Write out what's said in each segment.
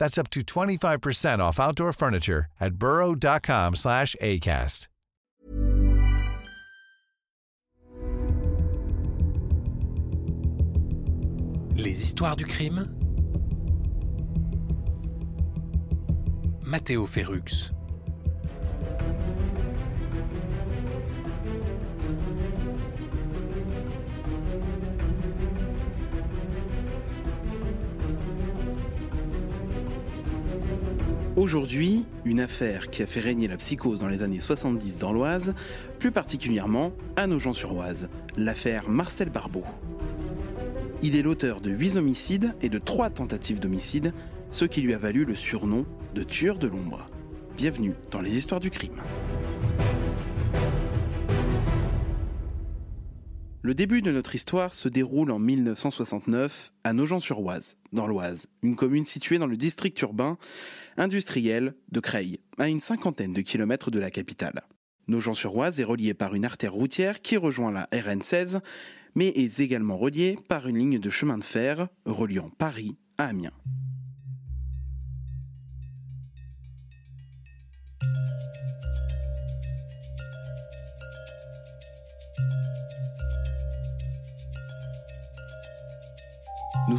That's up to 25% off outdoor furniture at burrow.com slash ACAST. Les histoires du crime Matteo Ferrux Aujourd'hui, une affaire qui a fait régner la psychose dans les années 70 dans l'Oise, plus particulièrement à Nogent-sur-Oise, l'affaire Marcel Barbeau. Il est l'auteur de 8 homicides et de 3 tentatives d'homicide, ce qui lui a valu le surnom de tueur de l'ombre. Bienvenue dans les histoires du crime. Le début de notre histoire se déroule en 1969 à Nogent-sur-Oise, dans l'Oise, une commune située dans le district urbain industriel de Creil, à une cinquantaine de kilomètres de la capitale. Nogent-sur-Oise est relié par une artère routière qui rejoint la RN16, mais est également relié par une ligne de chemin de fer reliant Paris à Amiens.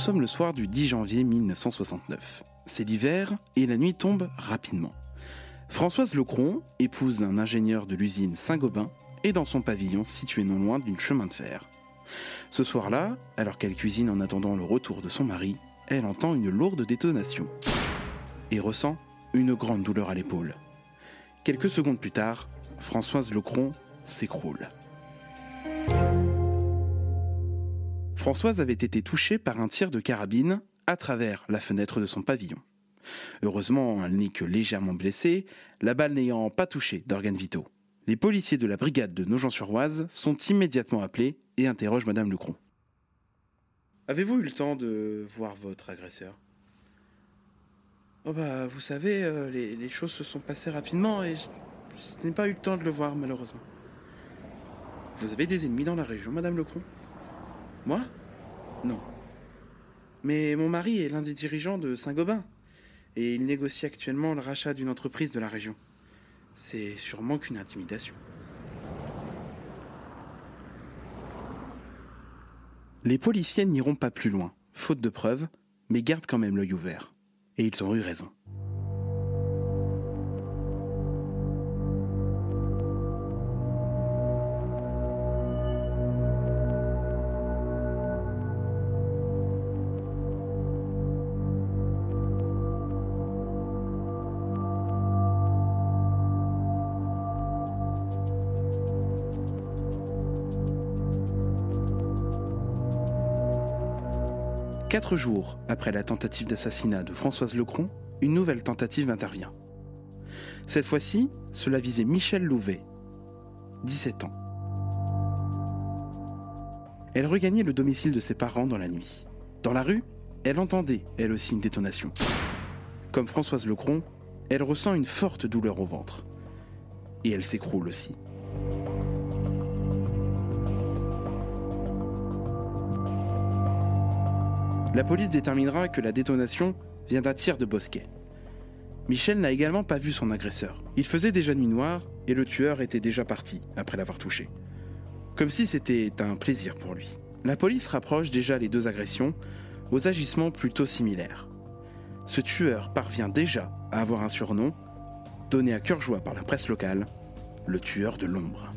Sommes le soir du 10 janvier 1969. C'est l'hiver et la nuit tombe rapidement. Françoise Lecron, épouse d'un ingénieur de l'usine Saint-Gobain, est dans son pavillon situé non loin d'une chemin de fer. Ce soir-là, alors qu'elle cuisine en attendant le retour de son mari, elle entend une lourde détonation et ressent une grande douleur à l'épaule. Quelques secondes plus tard, Françoise Lecron s'écroule. Françoise avait été touchée par un tir de carabine à travers la fenêtre de son pavillon. Heureusement, elle n'est que légèrement blessée, la balle n'ayant pas touché d'organes vitaux. Les policiers de la brigade de Nogent-sur-Oise sont immédiatement appelés et interrogent Madame Lecron. Avez-vous eu le temps de voir votre agresseur? Oh bah, vous savez, euh, les, choses se sont passées rapidement et je, je n'ai pas eu le temps de le voir malheureusement. Vous avez des ennemis dans la région, Madame Lecron? Moi? Non. Mais mon mari est l'un des dirigeants de Saint-Gobain. et il négocie actuellement le rachat d'une entreprise de la région. C'est sûrement qu'une intimidation. Les policiers n'iront pas plus loin, faute de preuves, mais gardent quand même l'œil ouvert. Et ils ont eu raison. Quatre jours après la tentative d'assassinat de Françoise Lecron, une nouvelle tentative intervient. Cette fois-ci, cela visait Michel Louvet, 17 ans. Elle regagnait le domicile de ses parents dans la nuit. Dans la rue, elle entendait, elle aussi, une détonation. Comme Françoise Lecron, elle ressent une forte douleur au ventre. Et elle s'écroule aussi. La police déterminera que la détonation vient d'un tir de bosquet. Michel n'a également pas vu son agresseur. Il faisait déjà nuit noire et le tueur était déjà parti après l'avoir touché. Comme si c'était un plaisir pour lui. La police rapproche déjà les deux agressions aux agissements plutôt similaires. Ce tueur parvient déjà à avoir un surnom, donné à cœur joie par la presse locale, le tueur de l'ombre.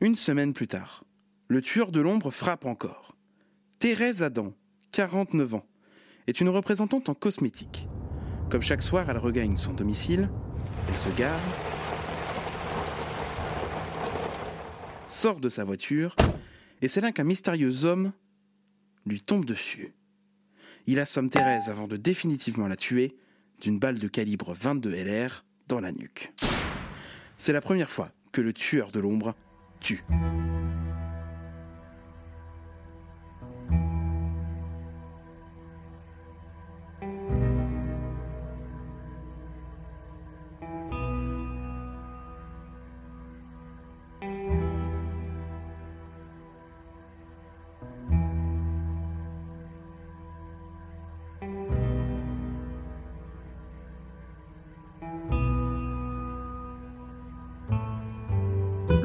Une semaine plus tard, le tueur de l'ombre frappe encore. Thérèse Adam, 49 ans, est une représentante en cosmétique. Comme chaque soir, elle regagne son domicile, elle se gare, sort de sa voiture, et c'est là qu'un mystérieux homme lui tombe dessus. Il assomme Thérèse avant de définitivement la tuer d'une balle de calibre 22 LR dans la nuque. C'est la première fois que le tueur de l'ombre tue.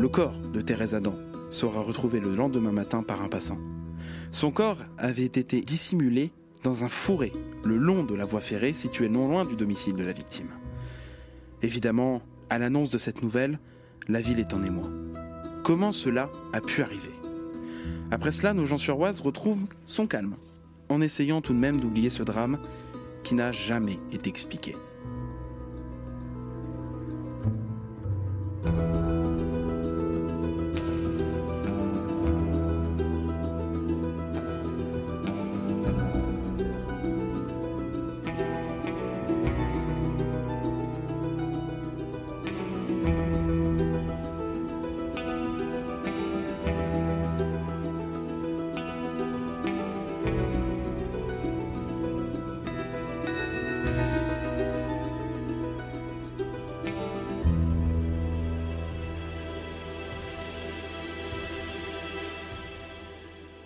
Le corps de Thérèse Adam sera retrouvé le lendemain matin par un passant. Son corps avait été dissimulé dans un fourré le long de la voie ferrée située non loin du domicile de la victime. Évidemment, à l'annonce de cette nouvelle, la ville est en émoi. Comment cela a pu arriver? Après cela, nos gens sur Oise retrouvent son calme, en essayant tout de même d'oublier ce drame qui n'a jamais été expliqué.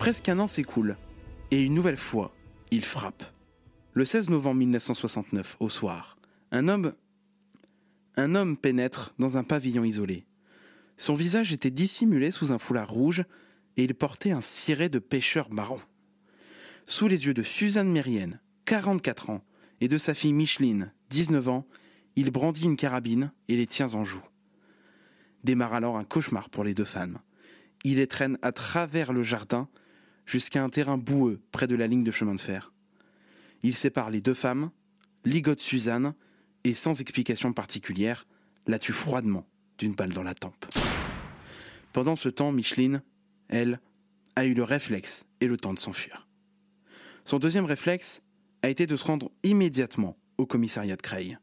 Presque un an s'écoule, et une nouvelle fois, il frappe. Le 16 novembre 1969, au soir, un homme, un homme pénètre dans un pavillon isolé. Son visage était dissimulé sous un foulard rouge et il portait un ciré de pêcheur marron. Sous les yeux de Suzanne Mérienne, 44 ans, et de sa fille Micheline, 19 ans, il brandit une carabine et les tient en joue. Démarre alors un cauchemar pour les deux femmes. Il les traîne à travers le jardin jusqu'à un terrain boueux près de la ligne de chemin de fer. Il sépare les deux femmes, ligote Suzanne et, sans explication particulière, la tue froidement d'une balle dans la tempe. Pendant ce temps, Micheline, elle, a eu le réflexe et le temps de s'enfuir. Son deuxième réflexe a été de se rendre immédiatement au commissariat de Creil.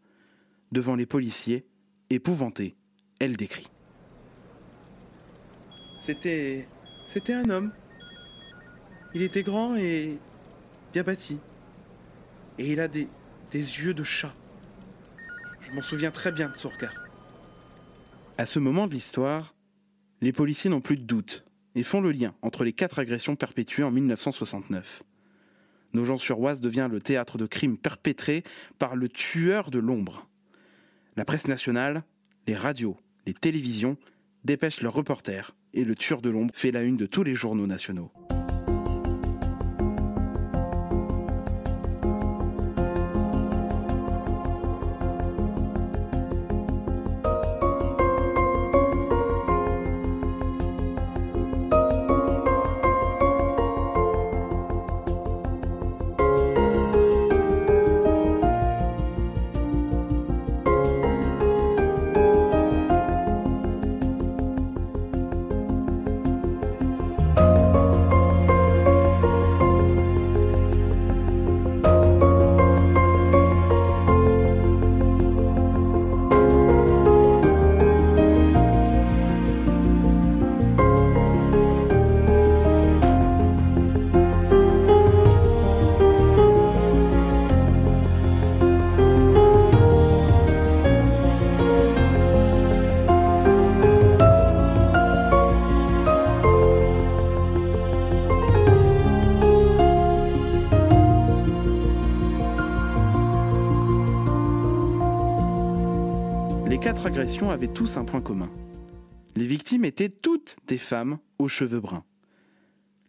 Devant les policiers, épouvantée, elle décrit. C'était. C'était un homme. Il était grand et bien bâti. Et il a des, yeux de chat. Je m'en souviens très bien de son regard. À ce moment de l'histoire, les policiers n'ont plus de doute et font le lien entre les quatre agressions perpétuées en 1969. Nogent-sur-Oise devient le théâtre de crimes perpétrés par le tueur de l'ombre. La presse nationale, les radios, les télévisions dépêchent leurs reporters et le tueur de l'ombre fait la une de tous les journaux nationaux. Avaient tous un point commun. Les victimes étaient toutes des femmes aux cheveux bruns.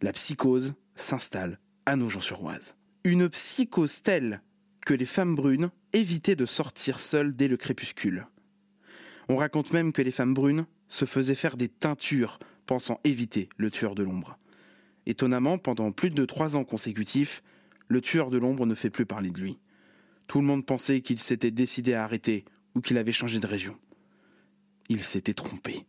La psychose s'installe à Nogent-sur-Oise. Une psychose telle que les femmes brunes évitaient de sortir seules dès le crépuscule. On raconte même que les femmes brunes se faisaient faire des teintures pensant éviter le tueur de l'ombre. Étonnamment, pendant plus de trois ans consécutifs, le tueur de l'ombre ne fait plus parler de lui. Tout le monde pensait qu'il s'était décidé à arrêter ou qu'il avait changé de région. Il s'était trompé.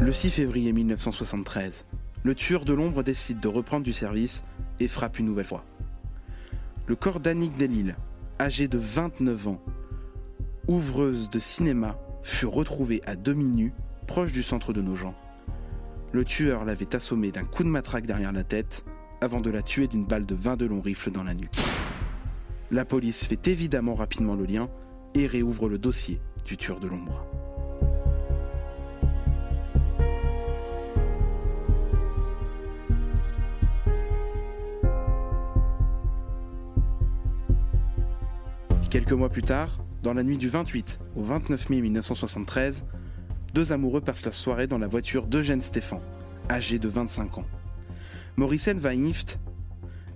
Le 6 février 1973, le tueur de l'ombre décide de reprendre du service et frappe une nouvelle fois. Le corps d'Annick Delille, âgée de 29 ans, ouvreuse de cinéma, fut retrouvé à demi-nu, proche du centre de Nogent. Le tueur l'avait assommée d'un coup de matraque derrière la tête, avant de la tuer d'une balle de 22 longs rifles dans la nuque. La police fait évidemment rapidement le lien et réouvre le dossier du tueur de l'ombre. Quelques mois plus tard, dans la nuit du 28 au 29 mai 1973, deux amoureux passent la soirée dans la voiture d'Eugène Stéphan, âgé de 25 ans. Morissette Weinhift,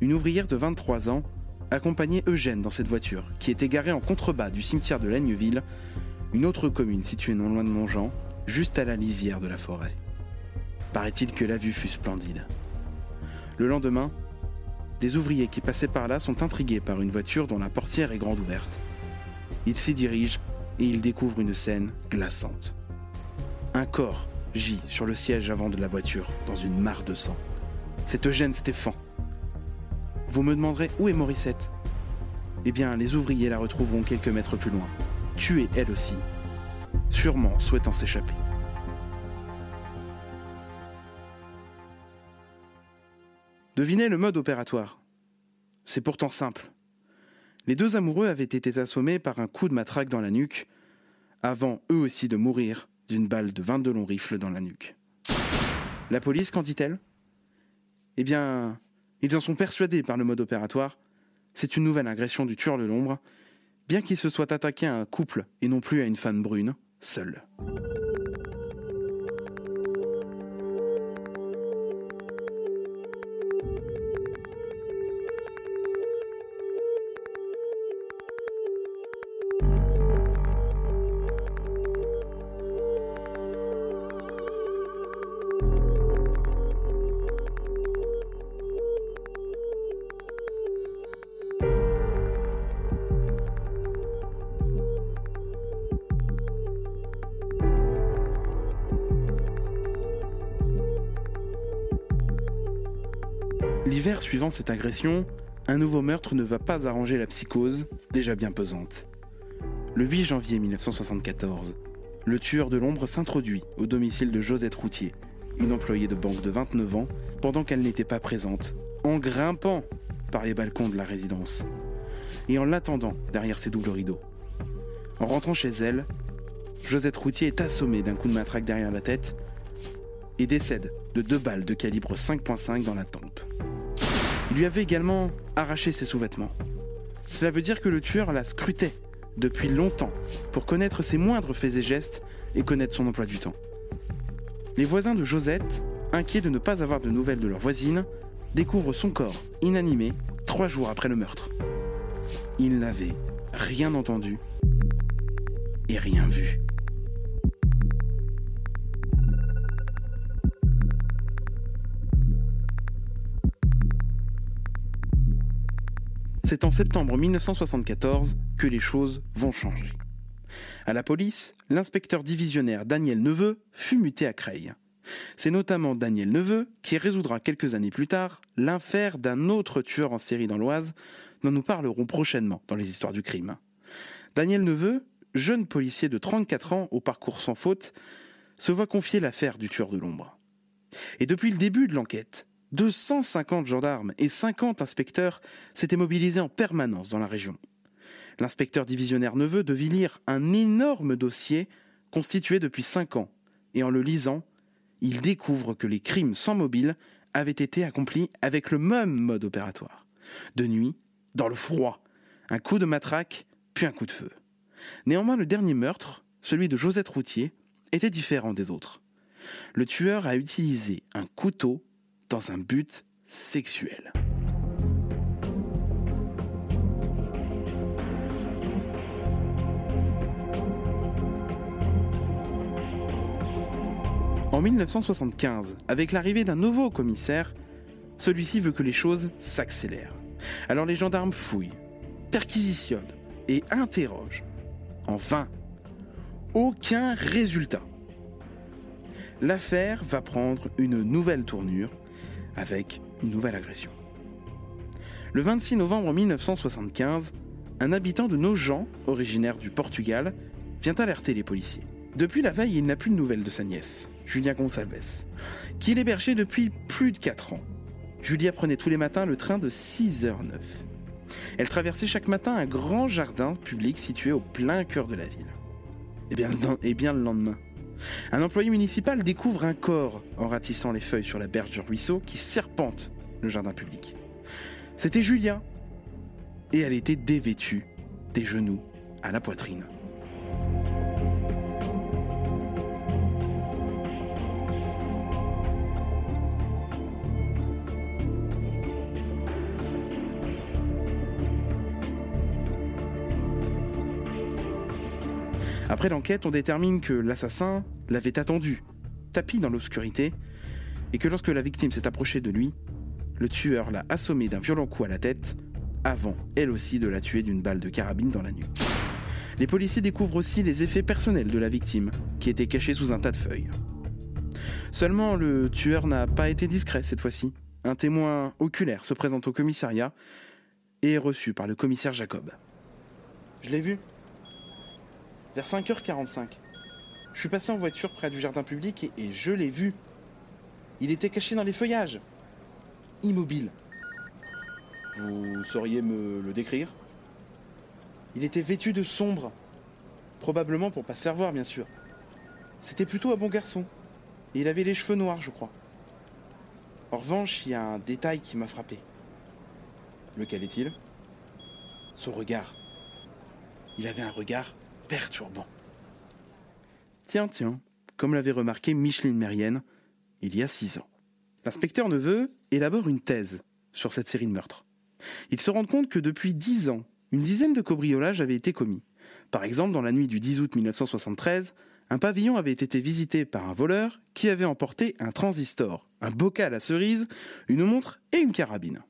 une ouvrière de 23 ans, accompagnait Eugène dans cette voiture, qui était garée en contrebas du cimetière de Lagneville, une autre commune située non loin de Montjean, juste à la lisière de la forêt. Paraît-il que la vue fut splendide. Le lendemain, des ouvriers qui passaient par là sont intrigués par une voiture dont la portière est grande ouverte. Ils s'y dirigent et ils découvrent une scène glaçante. Un corps gît sur le siège avant de la voiture, dans une mare de sang. C'est Eugène Stéphan. Vous me demanderez où est Morissette? Eh bien, les ouvriers la retrouveront quelques mètres plus loin, tuée elle aussi, sûrement souhaitant s'échapper. Devinez le mode opératoire. C'est pourtant simple. Les deux amoureux avaient été assommés par un coup de matraque dans la nuque, avant eux aussi de mourir d'une balle de 22 longs rifles dans la nuque. La police, qu'en dit-elle? Eh bien, ils en sont persuadés par le mode opératoire. C'est une nouvelle agression du tueur de l'ombre, bien qu'il se soit attaqué à un couple et non plus à une femme brune, seule. Suivant cette agression, un nouveau meurtre ne va pas arranger la psychose, déjà bien pesante. Le 8 janvier 1974, le tueur de l'ombre s'introduit au domicile de Josette Routier, une employée de banque de 29 ans, pendant qu'elle n'était pas présente, en grimpant par les balcons de la résidence, et en l'attendant derrière ses doubles rideaux. En rentrant chez elle, Josette Routier est assommée d'un coup de matraque derrière la tête et décède de deux balles de calibre 5.5 dans la tempe. Lui avait également arraché ses sous-vêtements. Cela veut dire que le tueur la scrutait depuis longtemps pour connaître ses moindres faits et gestes et connaître son emploi du temps. Les voisins de Josette, inquiets de ne pas avoir de nouvelles de leur voisine, découvrent son corps inanimé trois jours après le meurtre. Ils n'avaient rien entendu et rien vu. C'est en septembre 1974 que les choses vont changer. À la police, l'inspecteur divisionnaire Daniel Neveu fut muté à Creil. C'est notamment Daniel Neveu qui résoudra quelques années plus tard l'affaire d'un autre tueur en série dans l'Oise dont nous parlerons prochainement dans les histoires du crime. Daniel Neveu, jeune policier de 34 ans au parcours sans faute, se voit confier l'affaire du tueur de l'ombre. Et depuis le début de l'enquête, 250 gendarmes et 50 inspecteurs s'étaient mobilisés en permanence dans la région. L'inspecteur divisionnaire Neveu devait lire un énorme dossier constitué depuis 5 ans, et en le lisant, il découvre que les crimes sans mobile avaient été accomplis avec le même mode opératoire. De nuit, dans le froid, un coup de matraque, puis un coup de feu. Néanmoins, le dernier meurtre, celui de Josette Routier, était différent des autres. Le tueur a utilisé un couteau dans un but sexuel. En 1975, avec l'arrivée d'un nouveau commissaire, celui-ci veut que les choses s'accélèrent. Alors les gendarmes fouillent, perquisitionnent et interrogent. Enfin, aucun résultat. L'affaire va prendre une nouvelle tournure avec une nouvelle agression. Le 26 novembre 1975, un habitant de Nogent, originaire du Portugal, vient alerter les policiers. Depuis la veille, il n'a plus de nouvelles de sa nièce, Julia Gonçalves, qui l'hébergeait depuis plus de 4 ans. Julia prenait tous les matins le train de 6h09. Elle traversait chaque matin un grand jardin public situé au plein cœur de la ville. Et bien, et bien le lendemain, un employé municipal découvre un corps en ratissant les feuilles sur la berge du ruisseau qui serpente le jardin public. C'était Julien. Et elle était dévêtue, des genoux à la poitrine. Après l'enquête, on détermine que l'assassin l'avait attendu, tapis dans l'obscurité, et que lorsque la victime s'est approchée de lui, le tueur l'a assommé d'un violent coup à la tête, avant, elle aussi, de la tuer d'une balle de carabine dans la nuque. Les policiers découvrent aussi les effets personnels de la victime, qui était cachée sous un tas de feuilles. Seulement, le tueur n'a pas été discret cette fois-ci. Un témoin oculaire se présente au commissariat et est reçu par le commissaire Jacob. Je l'ai vu, vers 5h45. Je suis passé en voiture près du jardin public et, je l'ai vu. Il était caché dans les feuillages. Immobile. Vous sauriez me le décrire? Il était vêtu de sombre. Probablement pour pas se faire voir, bien sûr. C'était plutôt un bon garçon. Et il avait les cheveux noirs, je crois. En revanche, il y a un détail qui m'a frappé. Lequel est-il? Son regard. Il avait un regard perturbant. Tiens, tiens, comme l'avait remarqué Micheline Mérienne il y a six ans. L'inspecteur Neveu élabore une thèse sur cette série de meurtres. Il se rend compte que depuis dix ans, une dizaine de cobriolages avaient été commis. Par exemple, dans la nuit du 10 août 1973, un pavillon avait été visité par un voleur qui avait emporté un transistor, un bocal à cerise, une montre et une carabine.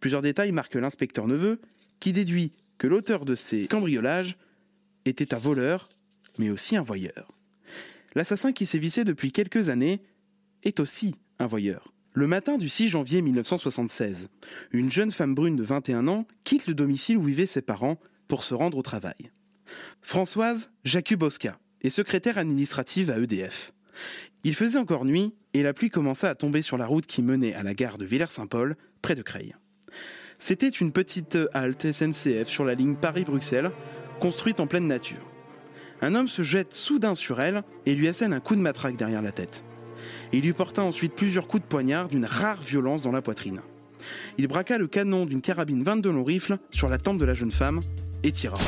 Plusieurs détails marquent l'inspecteur Neveu, qui déduit que l'auteur de ces cambriolages était un voleur, mais aussi un voyeur. L'assassin qui sévissait depuis quelques années est aussi un voyeur. Le matin du 6 janvier 1976, une jeune femme brune de 21 ans quitte le domicile où vivaient ses parents pour se rendre au travail. Françoise Jakubowska est secrétaire administrative à EDF. Il faisait encore nuit et la pluie commença à tomber sur la route qui menait à la gare de Villers-Saint-Paul, près de Creil. C'était une petite halte SNCF sur la ligne Paris-Bruxelles construite en pleine nature. Un homme se jette soudain sur elle et lui assène un coup de matraque derrière la tête. Il lui porta ensuite plusieurs coups de poignard d'une rare violence dans la poitrine. Il braqua le canon d'une carabine 22 long rifle sur la tempe de la jeune femme et tira.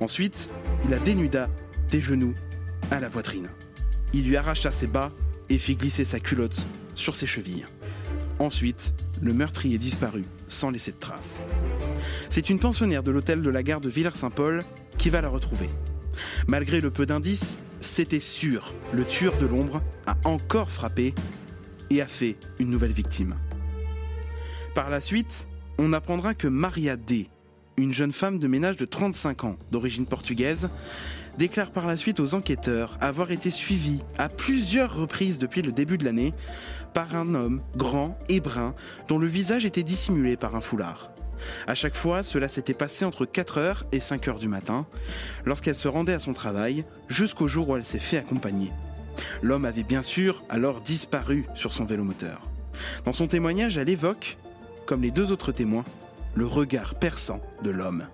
Ensuite, il la dénuda des genoux à la poitrine. Il lui arracha ses bas et fit glisser sa culotte sur ses chevilles. Ensuite, le meurtrier disparut sans laisser de traces. C'est une pensionnaire de l'hôtel de la gare de Villers-Saint-Paul qui va la retrouver. Malgré le peu d'indices, c'était sûr, le tueur de l'ombre a encore frappé et a fait une nouvelle victime. Par la suite, on apprendra que Maria D, une jeune femme de ménage de 35 ans, d'origine portugaise, déclare par la suite aux enquêteurs avoir été suivie à plusieurs reprises depuis le début de l'année par un homme grand et brun dont le visage était dissimulé par un foulard. À chaque fois, cela s'était passé entre 4h et 5h du matin, lorsqu'elle se rendait à son travail, jusqu'au jour où elle s'est fait accompagner. L'homme avait bien sûr alors disparu sur son vélomoteur. Dans son témoignage, elle évoque, comme les deux autres témoins, le regard perçant de l'homme.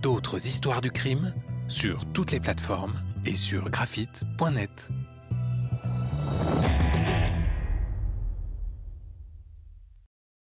D'autres histoires du crime sur toutes les plateformes et sur graphite.net.